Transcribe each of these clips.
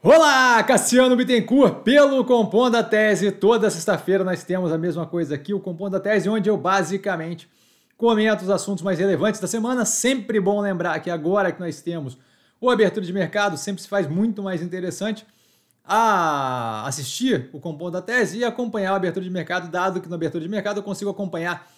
Olá, Cassiano Bittencourt, pelo Compondo a Tese. Toda sexta-feira nós temos a mesma coisa aqui, o Compondo a Tese, onde eu basicamente comento os assuntos mais relevantes da semana. Sempre bom lembrar que agora que nós temos o abertura de mercado, sempre se faz muito mais interessante a assistir o Compondo a Tese e acompanhar a abertura de mercado, dado que na abertura de mercado eu consigo acompanhar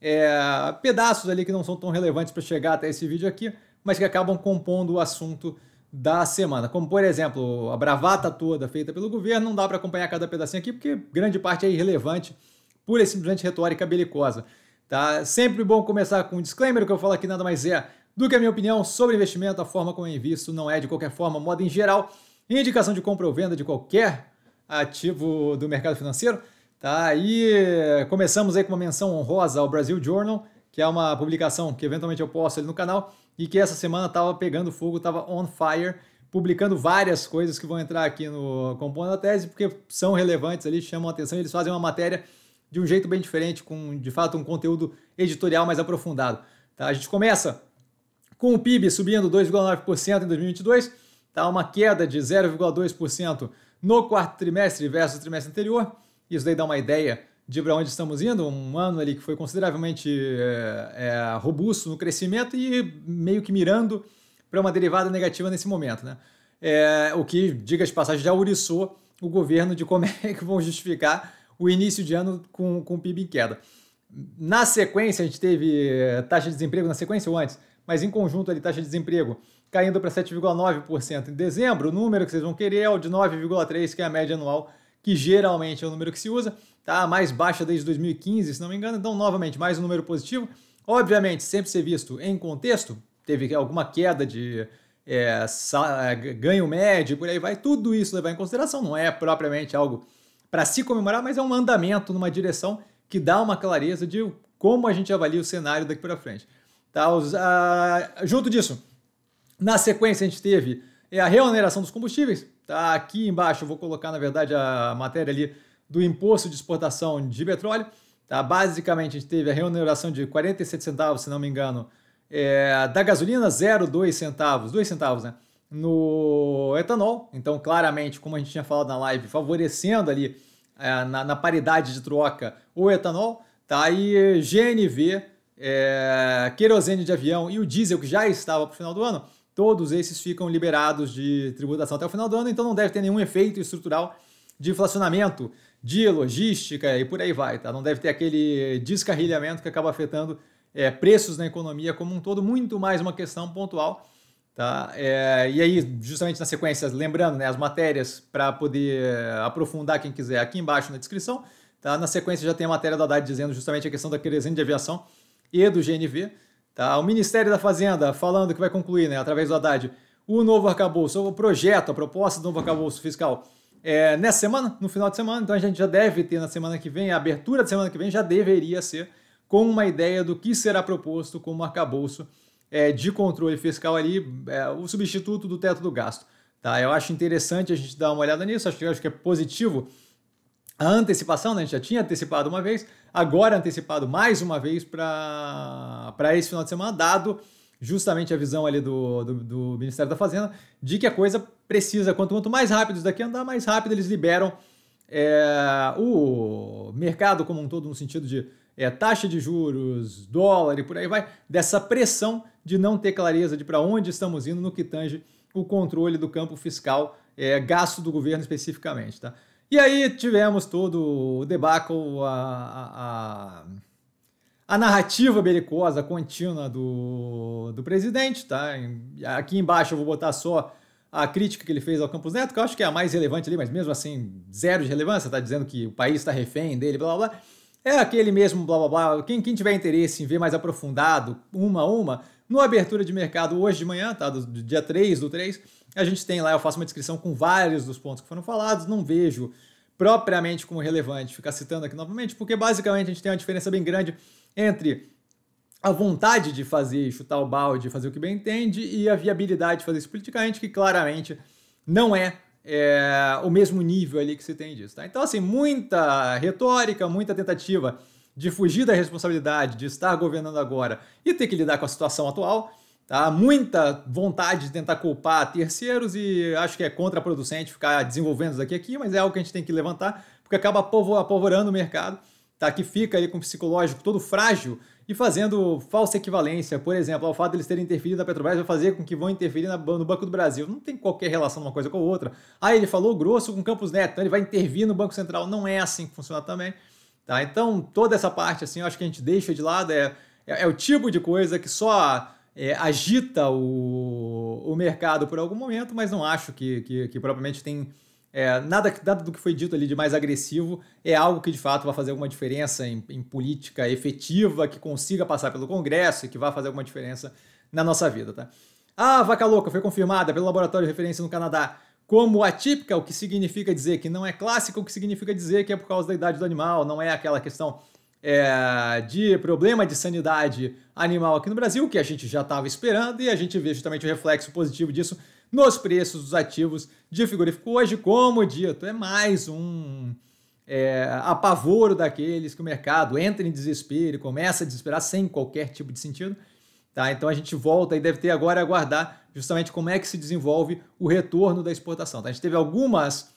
é, pedaços ali que não são tão relevantes para chegar até esse vídeo aqui, mas que acabam compondo o assunto da semana. Como, por exemplo, a bravata toda feita pelo governo, não dá para acompanhar cada pedacinho aqui, porque grande parte é irrelevante, pura e simplesmente retórica belicosa. Tá? Sempre bom começar com um disclaimer, que eu falo aqui nada mais é do que a minha opinião sobre investimento, a forma como eu invisto, não é de qualquer forma, modo em geral, indicação de compra ou venda de qualquer ativo do mercado financeiro. Tá? E começamos aí com uma menção honrosa ao Brasil Journal, que é uma publicação que eventualmente eu posto ali no canal, e que essa semana estava pegando fogo, estava on fire, publicando várias coisas que vão entrar aqui no Compondo a Tese, porque são relevantes ali, chamam a atenção, eles fazem uma matéria de um jeito bem diferente, com de fato um conteúdo editorial mais aprofundado. Tá? A gente começa com o PIB subindo 2,9% em 2022, tá? uma queda de 0,2% no quarto trimestre versus o trimestre anterior. Isso daí dá uma ideia de para onde estamos indo, um ano ali que foi consideravelmente é, é, robusto no crescimento e meio que mirando para uma derivada negativa nesse momento, né? É, o que, diga de passagem, já uriçou o governo de como é que vão justificar o início de ano com, com o PIB em queda. Na sequência, a gente teve taxa de desemprego na sequência ou antes, mas em conjunto ali, taxa de desemprego caindo para 7,9% em dezembro. O número que vocês vão querer é o de 9,3%, que é a média anual que geralmente é o número que se usa, tá? Mais baixa desde 2015, se não me engano, então novamente mais um número positivo. Obviamente, sempre ser visto em contexto, teve alguma queda de é, é ganho médio, por aí vai, tudo isso levar em consideração, não é propriamente algo para se comemorar, mas é um andamento numa direção que dá uma clareza de como a gente avalia o cenário daqui para frente. Tá? Os, ah, junto disso, na sequência a gente teve é, a reoneração dos combustíveis, Tá aqui embaixo eu vou colocar, na verdade, a matéria ali do imposto de exportação de petróleo. Tá? Basicamente, a gente teve a remuneração de 47 centavos, se não me engano, é, da gasolina, 0,2 centavos, 2 centavos, né? No etanol. Então, claramente, como a gente tinha falado na live, favorecendo ali é, na, na, paridade de troca o etanol. Tá? E GNV, é, querosene de avião e o diesel, que já estava para o final do ano, todos esses ficam liberados de tributação até o final do ano, então não deve ter nenhum efeito estrutural de inflacionamento, de logística e por aí vai, tá? Não deve ter aquele descarrilhamento que acaba afetando é, preços na economia como um todo, muito mais uma questão pontual, tá? É, e aí, justamente na sequência, lembrando, né, as matérias para poder aprofundar quem quiser aqui embaixo na descrição, tá? Na sequência já tem a matéria da Haddad dizendo justamente a questão da querosene de aviação e do GNV, Tá? O Ministério da Fazenda falando que vai concluir, né, através do Haddad, o novo arcabouço, o projeto, a proposta do novo arcabouço fiscal é, nessa semana, no final de semana. Então a gente já deve ter na semana que vem, a abertura da semana que vem já deveria ser com uma ideia do que será proposto como arcabouço é, de controle fiscal ali, é, o substituto do teto do gasto. Tá? Eu acho interessante a gente dar uma olhada nisso, acho, acho que é positivo a antecipação, né? a gente já tinha antecipado uma vez, agora antecipado mais uma vez para esse final de semana, dado justamente a visão ali do, do, do, Ministério da Fazenda de que a coisa precisa, quanto, quanto mais rápido isso daqui andar, mais rápido eles liberam é, o mercado como um todo, no sentido de é, taxa de juros, dólar e por aí vai, dessa pressão de não ter clareza de para onde estamos indo no que tange o controle do campo fiscal, é, gasto do governo especificamente. Tá? E aí tivemos todo o debacle, a, a, a narrativa belicosa contínua do, do presidente, tá? Aqui embaixo eu vou botar só a crítica que ele fez ao Campos Neto, que eu acho que é a mais relevante ali, mas mesmo assim, zero de relevância, tá dizendo que o país está refém dele, blá blá blá. É aquele mesmo blá blá blá. Quem, quem tiver interesse em ver mais aprofundado, uma a uma, no abertura de mercado hoje de manhã, tá? Do, do dia 3 do 3, a gente tem lá, eu faço uma descrição com vários dos pontos que foram falados, não vejo propriamente como relevante ficar citando aqui novamente, porque basicamente a gente tem uma diferença bem grande entre a vontade de fazer, chutar o balde, fazer o que bem entende, e a viabilidade de fazer isso politicamente, que claramente não é, é o mesmo nível ali que se tem disso. Tá? Então, assim, muita retórica, muita tentativa de fugir da responsabilidade de estar governando agora e ter que lidar com a situação atual, Tá? Muita vontade de tentar culpar terceiros e acho que é contraproducente ficar desenvolvendo isso aqui, aqui, mas é algo que a gente tem que levantar, porque acaba apavorando o mercado, tá? que fica aí com o psicológico todo frágil e fazendo falsa equivalência. Por exemplo, ao fato de eles terem interferido na Petrobras vai fazer com que vão interferir no Banco do Brasil. Não tem qualquer relação uma coisa com a outra. Ah, ele falou grosso com Campos Neto, então ele vai intervir no Banco Central. Não é assim que funciona também. Tá? Então, toda essa parte, assim, eu acho que a gente deixa de lado, é, é, é o tipo de coisa que só é, agita o, o mercado por algum momento, mas não acho que, que, que propriamente tem é, nada, nada do que foi dito ali de mais agressivo é algo que de fato vai fazer alguma diferença em, em, política efetiva, que consiga passar pelo Congresso e que vai fazer alguma diferença na nossa vida. Tá? A vaca louca foi confirmada pelo laboratório de referência no Canadá como atípica, o que significa dizer que não é clássica, o que significa dizer que é por causa da idade do animal, não é aquela questão é, de problema de sanidade animal aqui no Brasil, que a gente já estava esperando, e a gente vê justamente o reflexo positivo disso nos preços dos ativos de frigorífico hoje, como dito, é mais um é, apavoro daqueles que o mercado entra em desespero e começa a desesperar sem qualquer tipo de sentido. Tá? Então a gente volta e deve ter agora a aguardar justamente como é que se desenvolve o retorno da exportação. Tá? A gente teve algumas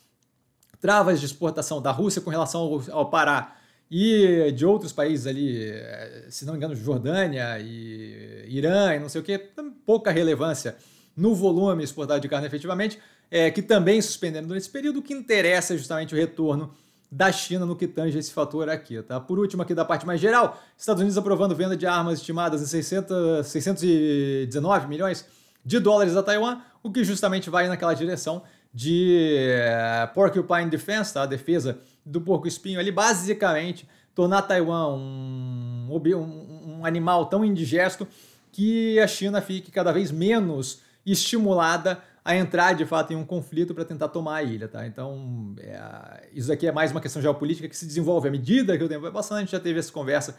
travas de exportação da Rússia com relação ao, ao Pará e de outros países ali, eh, se não me engano, Jordânia e Irã e não sei o que, pouca relevância no volume exportado de carne efetivamente, é, que também suspenderam durante esse período. O que interessa é justamente o retorno da China no que tange esse fator aqui. Tá? Por último, aqui da parte mais geral, Estados Unidos aprovando venda de armas estimadas em 600, 619 milhões de dólares a Taiwan, o que justamente vai naquela direção de uh, Porcupine Defense, tá? a defesa do porco-espinho ali, basicamente tornar Taiwan um, um, um animal tão indigesto que a China fique cada vez menos estimulada a entrar de fato em um conflito para tentar tomar a ilha, tá? Então, é, isso aqui é mais uma questão geopolítica que se desenvolve à medida que o tempo vai passando. A gente já teve essa conversa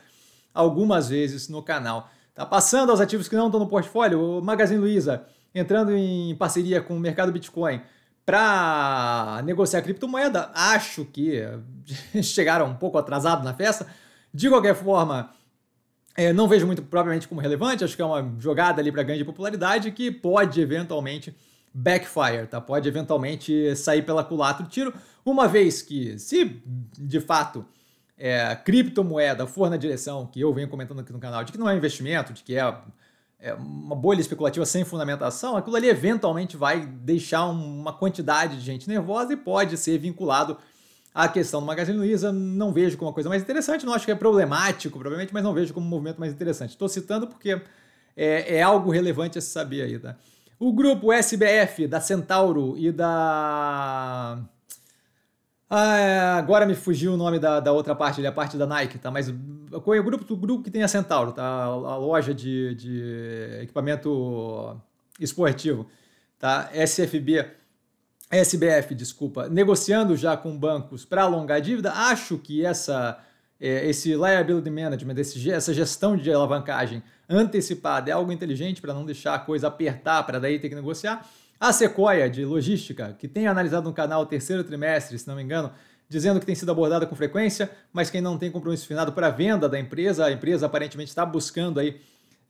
algumas vezes no canal. Tá passando aos ativos que não estão no portfólio, o Magazine Luiza entrando em parceria com o mercado Bitcoin para negociar criptomoeda. Acho que chegaram um pouco atrasados na festa. De qualquer forma, é, não vejo muito propriamente como relevante. Acho que é uma jogada ali para ganho de popularidade que pode eventualmente backfire, tá? Pode eventualmente sair pela culatra do tiro, uma vez que, se de fato é, criptomoeda for na direção que eu venho comentando aqui no canal, de que não é investimento, de que é é, uma bolha especulativa sem fundamentação, aquilo ali eventualmente vai deixar uma quantidade de gente nervosa e pode ser vinculado à questão do Magazine Luiza. Não vejo como uma coisa mais interessante, não acho que é problemático, provavelmente, mas não vejo como um movimento mais interessante. Estou citando porque é, é, algo relevante a se saber aí, tá? O grupo SBF da Centauro e da ah, é, agora me fugiu o nome da, da outra parte, a parte da Nike, tá? Mas o grupo, o grupo que tem a Centauro, tá? A, a loja de, de equipamento esportivo, tá? SFB, SBF, desculpa, negociando já com bancos para alongar a dívida. Acho que essa, é, esse liability management, essa gestão de alavancagem antecipada é algo inteligente para não deixar a coisa apertar para daí ter que negociar. A Sequoia, de logística, que tem analisado no canal terceiro trimestre, se não me engano, dizendo que tem sido abordada com frequência, mas quem não tem compromisso finado para venda da empresa, a empresa aparentemente está buscando aí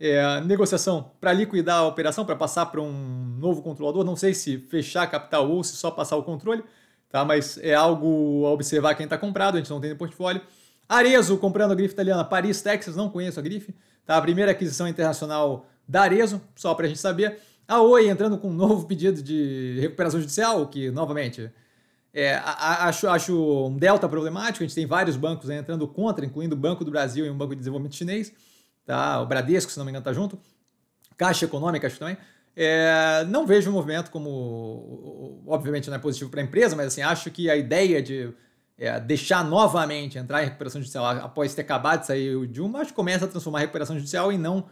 é, negociação para liquidar a operação, para passar para um novo controlador. Não sei se fechar capital ou se só passar o controle, tá? mas é algo a observar quem está comprado, a gente não tem no portfólio. Arezo comprando a grife italiana Paris, Texas, não conheço a grife. Tá? A primeira aquisição internacional da Arezo, só para a gente saber. A Oi entrando com um novo pedido de recuperação judicial, que, novamente, é, acho, acho um delta problemático. A gente tem vários bancos entrando contra, incluindo o Banco do Brasil e um banco de desenvolvimento chinês. Tá? O Bradesco, se não me engano, está junto. Caixa Econômica, acho também. É, não vejo o movimento como, obviamente, não é positivo para a empresa, mas assim, acho que a ideia de é, deixar novamente entrar em recuperação judicial após ter acabado de sair o Dilma, acho que começa a transformar a recuperação judicial em não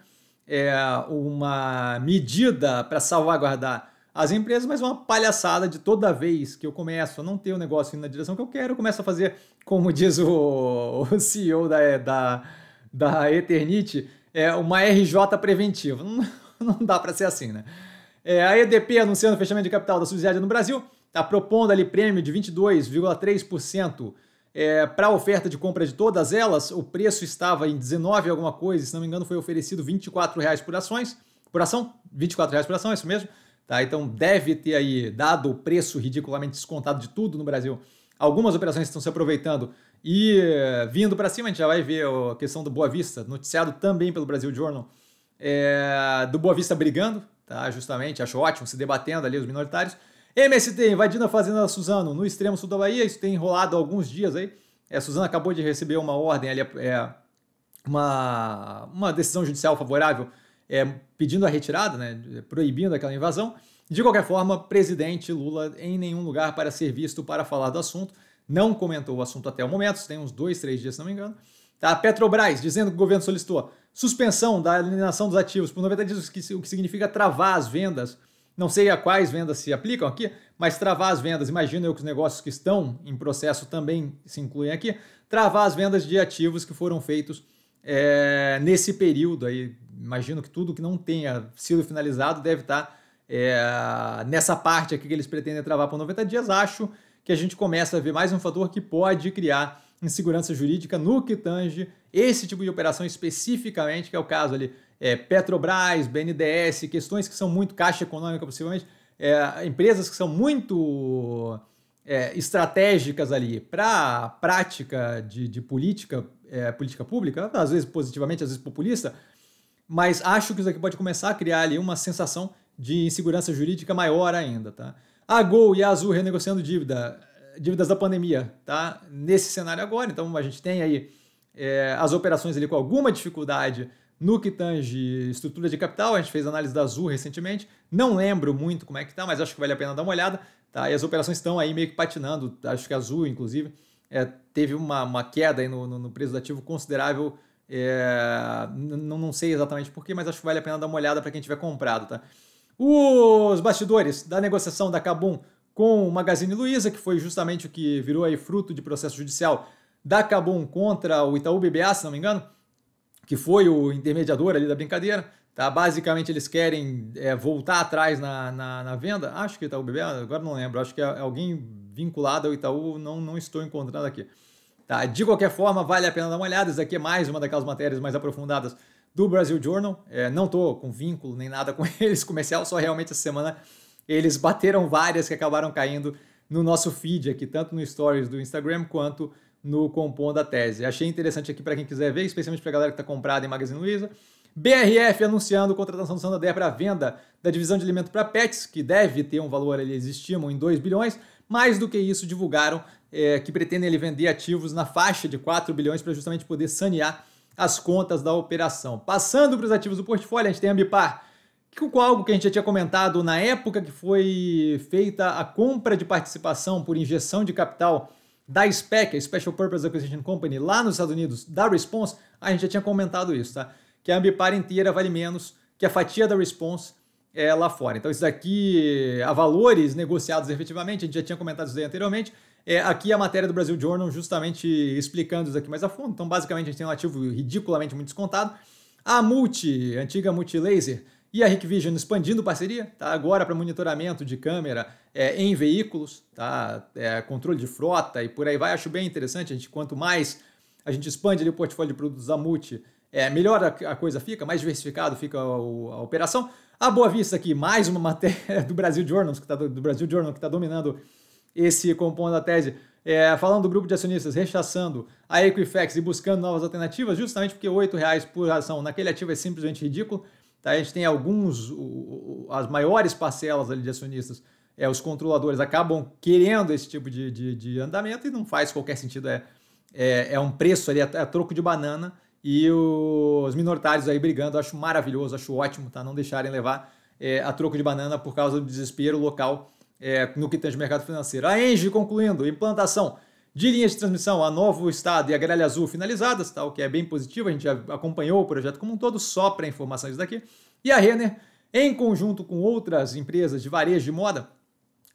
é, uma medida para salvaguardar as empresas, mas uma palhaçada de toda vez que eu começo a não ter o negócio indo na direção que eu quero, eu começo a fazer, como diz o, o CEO da, da, da Eternite, é, uma RJ preventiva. Não, não dá para ser assim, né? É, a EDP anunciando o fechamento de capital da subsidiária no Brasil, está propondo ali prêmio de 22,3% é, para a oferta de compra de todas elas, o preço estava em 19 alguma coisa, se não me engano foi oferecido 24 reais por ações, por ação, 24 reais por ação, é isso mesmo. Tá? Então deve ter aí, dado o preço ridiculamente descontado de tudo no Brasil, algumas operações estão se aproveitando e eh, vindo para cima, a gente já vai ver a questão do Boa Vista, noticiado também pelo Brasil Journal, é, do Boa Vista brigando, tá? justamente, acho ótimo, se debatendo ali os minoritários. MST invadindo a fazenda da Suzano no extremo sul da Bahia, isso tem enrolado há alguns dias aí. É, a Suzano acabou de receber uma ordem ali, é, uma, uma decisão judicial favorável é, pedindo a retirada, né, proibindo aquela invasão. De qualquer forma, presidente Lula em nenhum lugar para ser visto para falar do assunto. Não comentou o assunto até o momento, tem uns dois, três dias, se não me engano. Tá, Petrobras dizendo que o governo solicitou suspensão da alienação dos ativos por 90 dias, o que significa travar as vendas. Não sei a quais vendas se aplicam aqui, mas travar as vendas, imagino eu que os negócios que estão em processo também se incluem aqui, travar as vendas de ativos que foram feitos é, nesse período aí. Imagino que tudo que não tenha sido finalizado deve estar é, nessa parte aqui que eles pretendem travar por 90 dias. Acho que a gente começa a ver mais um fator que pode criar insegurança jurídica no que tange esse tipo de operação especificamente, que é o caso ali, é, Petrobras, BNDES, questões que são muito caixa econômica, possivelmente, é, empresas que são muito é, estratégicas ali para a prática de, de política, é, política pública, às vezes positivamente, às vezes populista, mas acho que isso aqui pode começar a criar ali uma sensação de insegurança jurídica maior ainda, tá? A Gol e a Azul renegociando dívida, dívidas da pandemia, tá? Nesse cenário agora, então a gente tem aí é, as operações ali com alguma dificuldade no que tange estrutura de capital, a gente fez análise da Azul recentemente, não lembro muito como é que tá, mas acho que vale a pena dar uma olhada, tá? E as operações estão aí meio que patinando, acho que a Azul, inclusive, é, teve uma, uma queda aí no, no, no preço do ativo considerável, é, não, não sei exatamente porquê, mas acho que vale a pena dar uma olhada para quem tiver comprado, tá? Os bastidores da negociação da Cabum com o Magazine Luiza, que foi justamente o que virou aí fruto de processo judicial da Cabum contra o Itaú BBA, se não me engano, que foi o intermediador ali da brincadeira. Tá? Basicamente, eles querem é, voltar atrás na, na, na, venda. Acho que Itaú BBA, agora não lembro. Acho que é alguém vinculado ao Itaú, não, não estou encontrando aqui. Tá? De qualquer forma, vale a pena dar uma olhada. Isso aqui é mais uma daquelas matérias mais aprofundadas do Brasil Journal. É, não estou com vínculo nem nada com eles comercial, só realmente essa semana eles bateram várias que acabaram caindo no nosso feed aqui, tanto no Stories do Instagram quanto no Compondo a Tese. Achei interessante aqui para quem quiser ver, especialmente para a galera que está comprada em Magazine Luiza. BRF anunciando contratação do Santander para venda da divisão de alimento para pets, que deve ter um valor, eles estimam, em 2 bilhões. Mais do que isso, divulgaram é, que pretendem ele vender ativos na faixa de 4 bilhões para justamente poder sanear as contas da operação. Passando para os ativos do portfólio, a gente tem a Ambipar, com algo que a gente já tinha comentado na época que foi feita a compra de participação por injeção de capital da SPAC, a Special Purpose Acquisition Company, lá nos Estados Unidos, da Response, a gente já tinha comentado isso, tá? Que a Ambipar inteira vale menos que a fatia da Response é lá fora. Então, isso daqui, a valores negociados efetivamente, a gente já tinha comentado isso aí anteriormente, é, aqui a matéria do Brasil Journal justamente explicando isso aqui mais a fundo. Então, basicamente, a gente tem um ativo ridiculamente muito descontado. A Multi, antiga Multilaser, e a Hikvision expandindo parceria, tá? agora para monitoramento de câmera é, em veículos, tá? É, controle de frota e por aí vai. Acho bem interessante. A gente, quanto mais a gente expande ali o portfólio de produtos da Multi, é, melhor a, a coisa fica, mais diversificado fica a, a, operação. A Boa Vista aqui, mais uma matéria do Brasil Journal, que tá, do Brasil Journal que está dominando esse compondo a tese, é, falando do grupo de acionistas rechaçando a Equifax e buscando novas alternativas, justamente porque R$ reais por ação naquele ativo é simplesmente ridículo. Tá? A gente tem alguns, as maiores parcelas ali de acionistas, é, os controladores acabam querendo esse tipo de, de, de andamento e não faz qualquer sentido. É, é, é um preço ali, é, é troco de banana e os minoritários aí brigando, acho maravilhoso, acho ótimo, tá? Não deixarem levar é, a troco de banana por causa do desespero local é, no que tange mercado financeiro. A Engie concluindo, implantação de linhas de transmissão a Novo Estado e a Gralha Azul finalizadas, tá, o que é bem positivo, a gente já acompanhou o projeto como um todo, só para informações daqui. E a Renner, em conjunto com outras empresas de varejo de moda,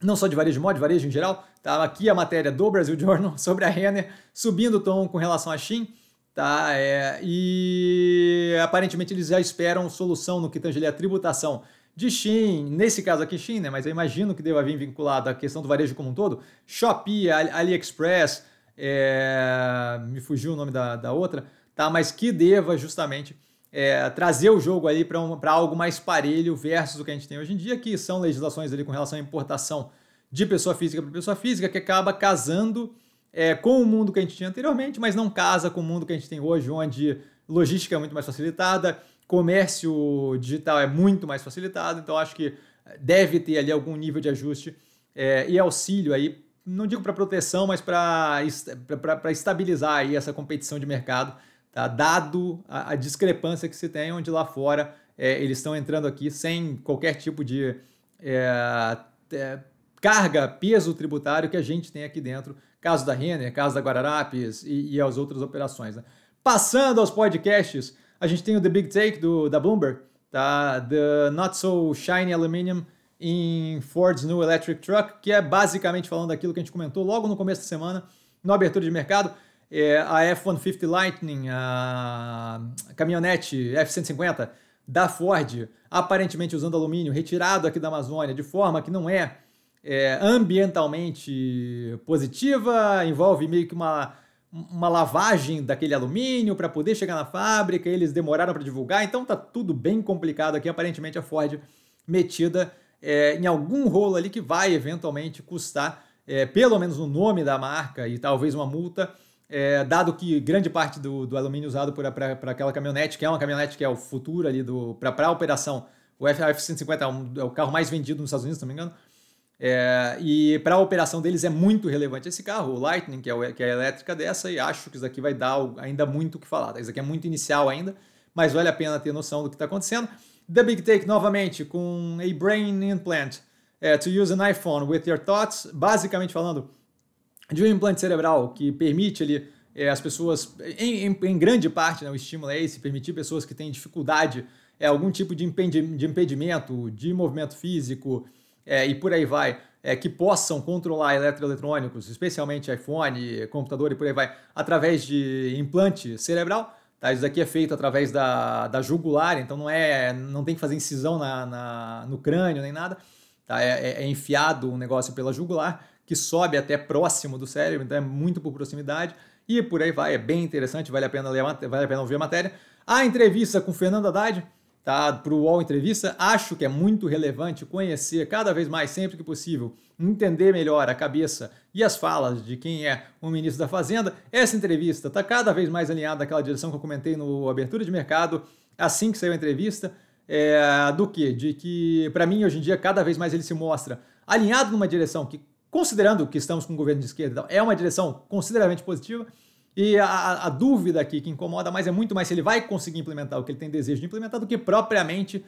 não só de varejo de moda, de varejo em geral, tá aqui a matéria do Brasil Journal sobre a Renner subindo o tom com relação à Shein, tá, é, e aparentemente eles já esperam solução no que tange a tributação de Shein, nesse caso aqui Shein, né, mas eu imagino que deva vir vinculado à questão do varejo como um todo, Shopee, AliExpress, é, me fugiu o nome da, da outra, tá, mas que deva justamente é, trazer o jogo ali para algo mais parelho versus o que a gente tem hoje em dia, que são legislações ali com relação à importação de pessoa física para pessoa física, que acaba casando é, com o mundo que a gente tinha anteriormente, mas não casa com o mundo que a gente tem hoje, onde logística é muito mais facilitada, comércio digital é muito mais facilitado, então acho que deve ter ali algum nível de ajuste é, e auxílio aí, não digo para proteção, mas para estabilizar aí essa competição de mercado, tá? dado a, a discrepância que se tem, onde lá fora é, eles estão entrando aqui sem qualquer tipo de é, carga, peso tributário que a gente tem aqui dentro, caso da Renner, caso da Guararapes e, e as outras operações. Né? Passando aos podcasts, a gente tem o The Big Take do, da Bloomberg, tá? The Not So Shiny Aluminum em Ford's New Electric Truck, que é basicamente falando daquilo que a gente comentou logo no começo da semana, na abertura de mercado. É a F-150 Lightning, a caminhonete F-150 da Ford, aparentemente usando alumínio retirado aqui da Amazônia, de forma que não é, é ambientalmente positiva, envolve meio que uma uma lavagem daquele alumínio para poder chegar na fábrica, eles demoraram para divulgar, então tá tudo bem complicado aqui. Aparentemente a Ford metida é, em algum rolo ali que vai eventualmente custar, é, pelo menos o nome da marca e talvez uma multa, é, dado que grande parte do, do alumínio usado para aquela caminhonete, que é uma caminhonete que é o futuro ali para a operação, o F-150 é, um, é o carro mais vendido nos Estados Unidos, se não me engano, é, e para a operação deles é muito relevante esse carro, o Lightning, que é, o, que é a elétrica dessa, e acho que isso aqui vai dar ainda muito o que falar. Isso aqui é muito inicial ainda, mas vale a pena ter noção do que está acontecendo. The Big Take novamente com a Brain Implant é, to use an iPhone with your thoughts, basicamente falando de um implante cerebral que permite ali é, as pessoas, em, em, em, grande parte, né, o estímulo é esse, permitir pessoas que têm dificuldade, é, algum tipo de, de impedimento de movimento físico, é, e por aí vai, é, que possam controlar eletroeletrônicos, especialmente iPhone, computador e por aí vai, através de implante cerebral. Tá? Isso daqui é feito através da, da jugular, então não é, não tem que fazer incisão na, na no crânio nem nada. Tá? É, é, é enfiado um negócio pela jugular que sobe até próximo do cérebro, então é muito por proximidade e por aí vai. É bem interessante, vale a pena ler, vale a pena ouvir a matéria. A entrevista com Fernando Haddad tá? Para o UOL Entrevista, acho que é muito relevante conhecer cada vez mais, sempre que possível, entender melhor a cabeça e as falas de quem é o ministro da Fazenda. Essa entrevista está cada vez mais alinhada naquela direção que eu comentei no Abertura de Mercado, assim que saiu a entrevista, é, do que? De que, para mim, hoje em dia, cada vez mais ele se mostra alinhado numa direção que, considerando que estamos com um governo de esquerda, é uma direção consideravelmente positiva, e a, a, dúvida aqui que incomoda mais é muito mais se ele vai conseguir implementar o que ele tem desejo de implementar do que propriamente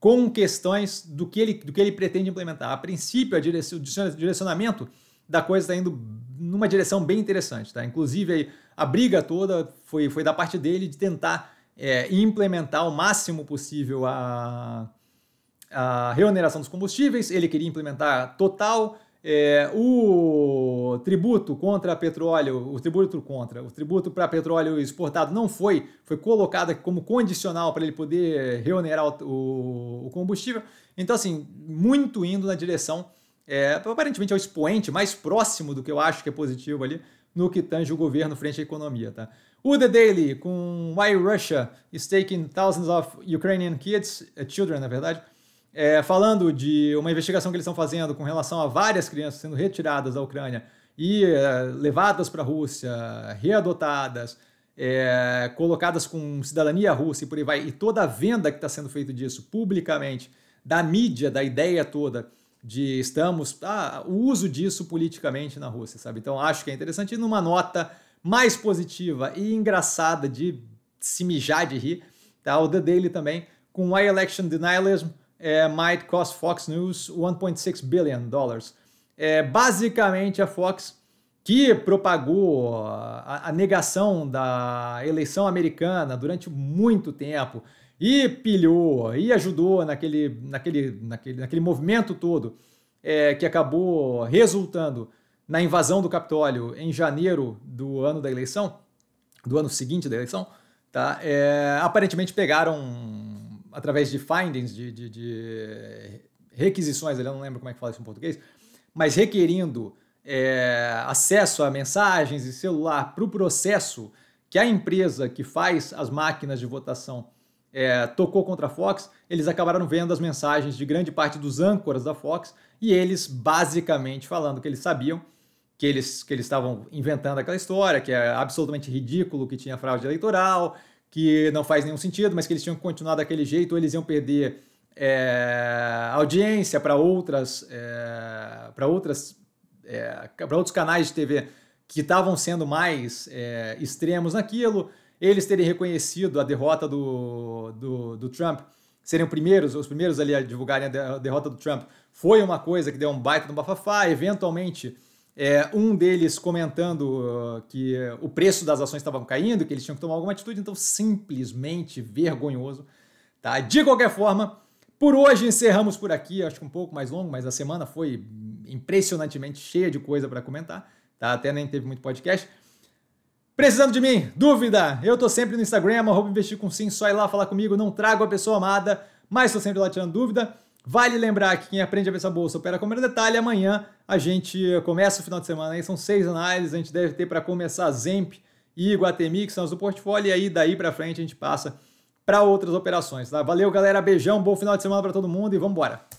com questões do que ele, do que ele pretende implementar. A princípio, a direcion, o direcionamento da coisa está indo numa direção bem interessante. Tá? Inclusive, a briga toda foi, foi da parte dele de tentar é, implementar o máximo possível a, a reoneração dos combustíveis. Ele queria implementar total é, o tributo contra petróleo, o tributo contra, o tributo para petróleo exportado não foi, foi colocado como condicional para ele poder reonerar o, o, combustível. Então, assim, muito indo na direção, é, aparentemente é o expoente mais próximo do que eu acho que é positivo ali, no que tange o governo frente à economia. Tá? O The Daily, com Why Russia is taking thousands of Ukrainian kids, uh, children, na verdade, é, falando de uma investigação que eles estão fazendo com relação a várias crianças sendo retiradas da Ucrânia e é, levadas para a Rússia, readotadas, é, colocadas com cidadania russa e por aí vai, e toda a venda que está sendo feita disso publicamente, da mídia, da ideia toda de estamos, ah, o uso disso politicamente na Rússia, sabe? Então acho que é interessante. E numa nota mais positiva e engraçada de se mijar de rir, tá? O The Daily também, com Why Election Denialism, é, might cost Fox News 1.6 billion dollars. É, basicamente a Fox que propagou a, a, negação da eleição americana durante muito tempo e pilhou e ajudou naquele, naquele, naquele, naquele movimento todo é, que acabou resultando na invasão do Capitólio em janeiro do ano da eleição, do ano seguinte da eleição, tá? É, aparentemente pegaram através de findings, de, de, de requisições, eu não lembro como é que fala isso em português, mas requerindo é, acesso a mensagens e celular para o processo que a empresa que faz as máquinas de votação é, tocou contra a Fox, eles acabaram vendo as mensagens de grande parte dos âncoras da Fox e eles basicamente falando que eles sabiam que eles que eles estavam inventando aquela história, que é absolutamente ridículo, que tinha fraude eleitoral, que não faz nenhum sentido, mas que eles tinham que continuar daquele jeito, ou eles iam perder é, audiência para outras é, para outras é, para outros canais de TV que estavam sendo mais é, extremos naquilo, eles terem reconhecido a derrota do, do, do Trump, serem os primeiros, os primeiros ali a divulgarem a derrota do Trump, foi uma coisa que deu um baita no bafafá, eventualmente é, um deles comentando uh, que o preço das ações estava caindo, que eles tinham que tomar alguma atitude, então simplesmente vergonhoso. Tá? De qualquer forma, por hoje encerramos por aqui, acho que um pouco mais longo, mas a semana foi impressionantemente cheia de coisa para comentar tá? Até nem teve muito podcast. Precisando de mim? Dúvida? Eu tô sempre no Instagram, arroba investir com sim, só ir lá falar comigo, não trago a pessoa amada, mas tô sempre lá tirando dúvida. Vale lembrar que quem aprende a pensar bolsa opera com o detalhe. Amanhã a gente começa o final de semana aí, são seis análises, a gente deve ter para começar Zemp e Iguatemi, que são as do portfólio, e aí daí para frente a gente passa para outras operações, tá? Valeu, galera, beijão, bom final de semana para todo mundo e vamos embora.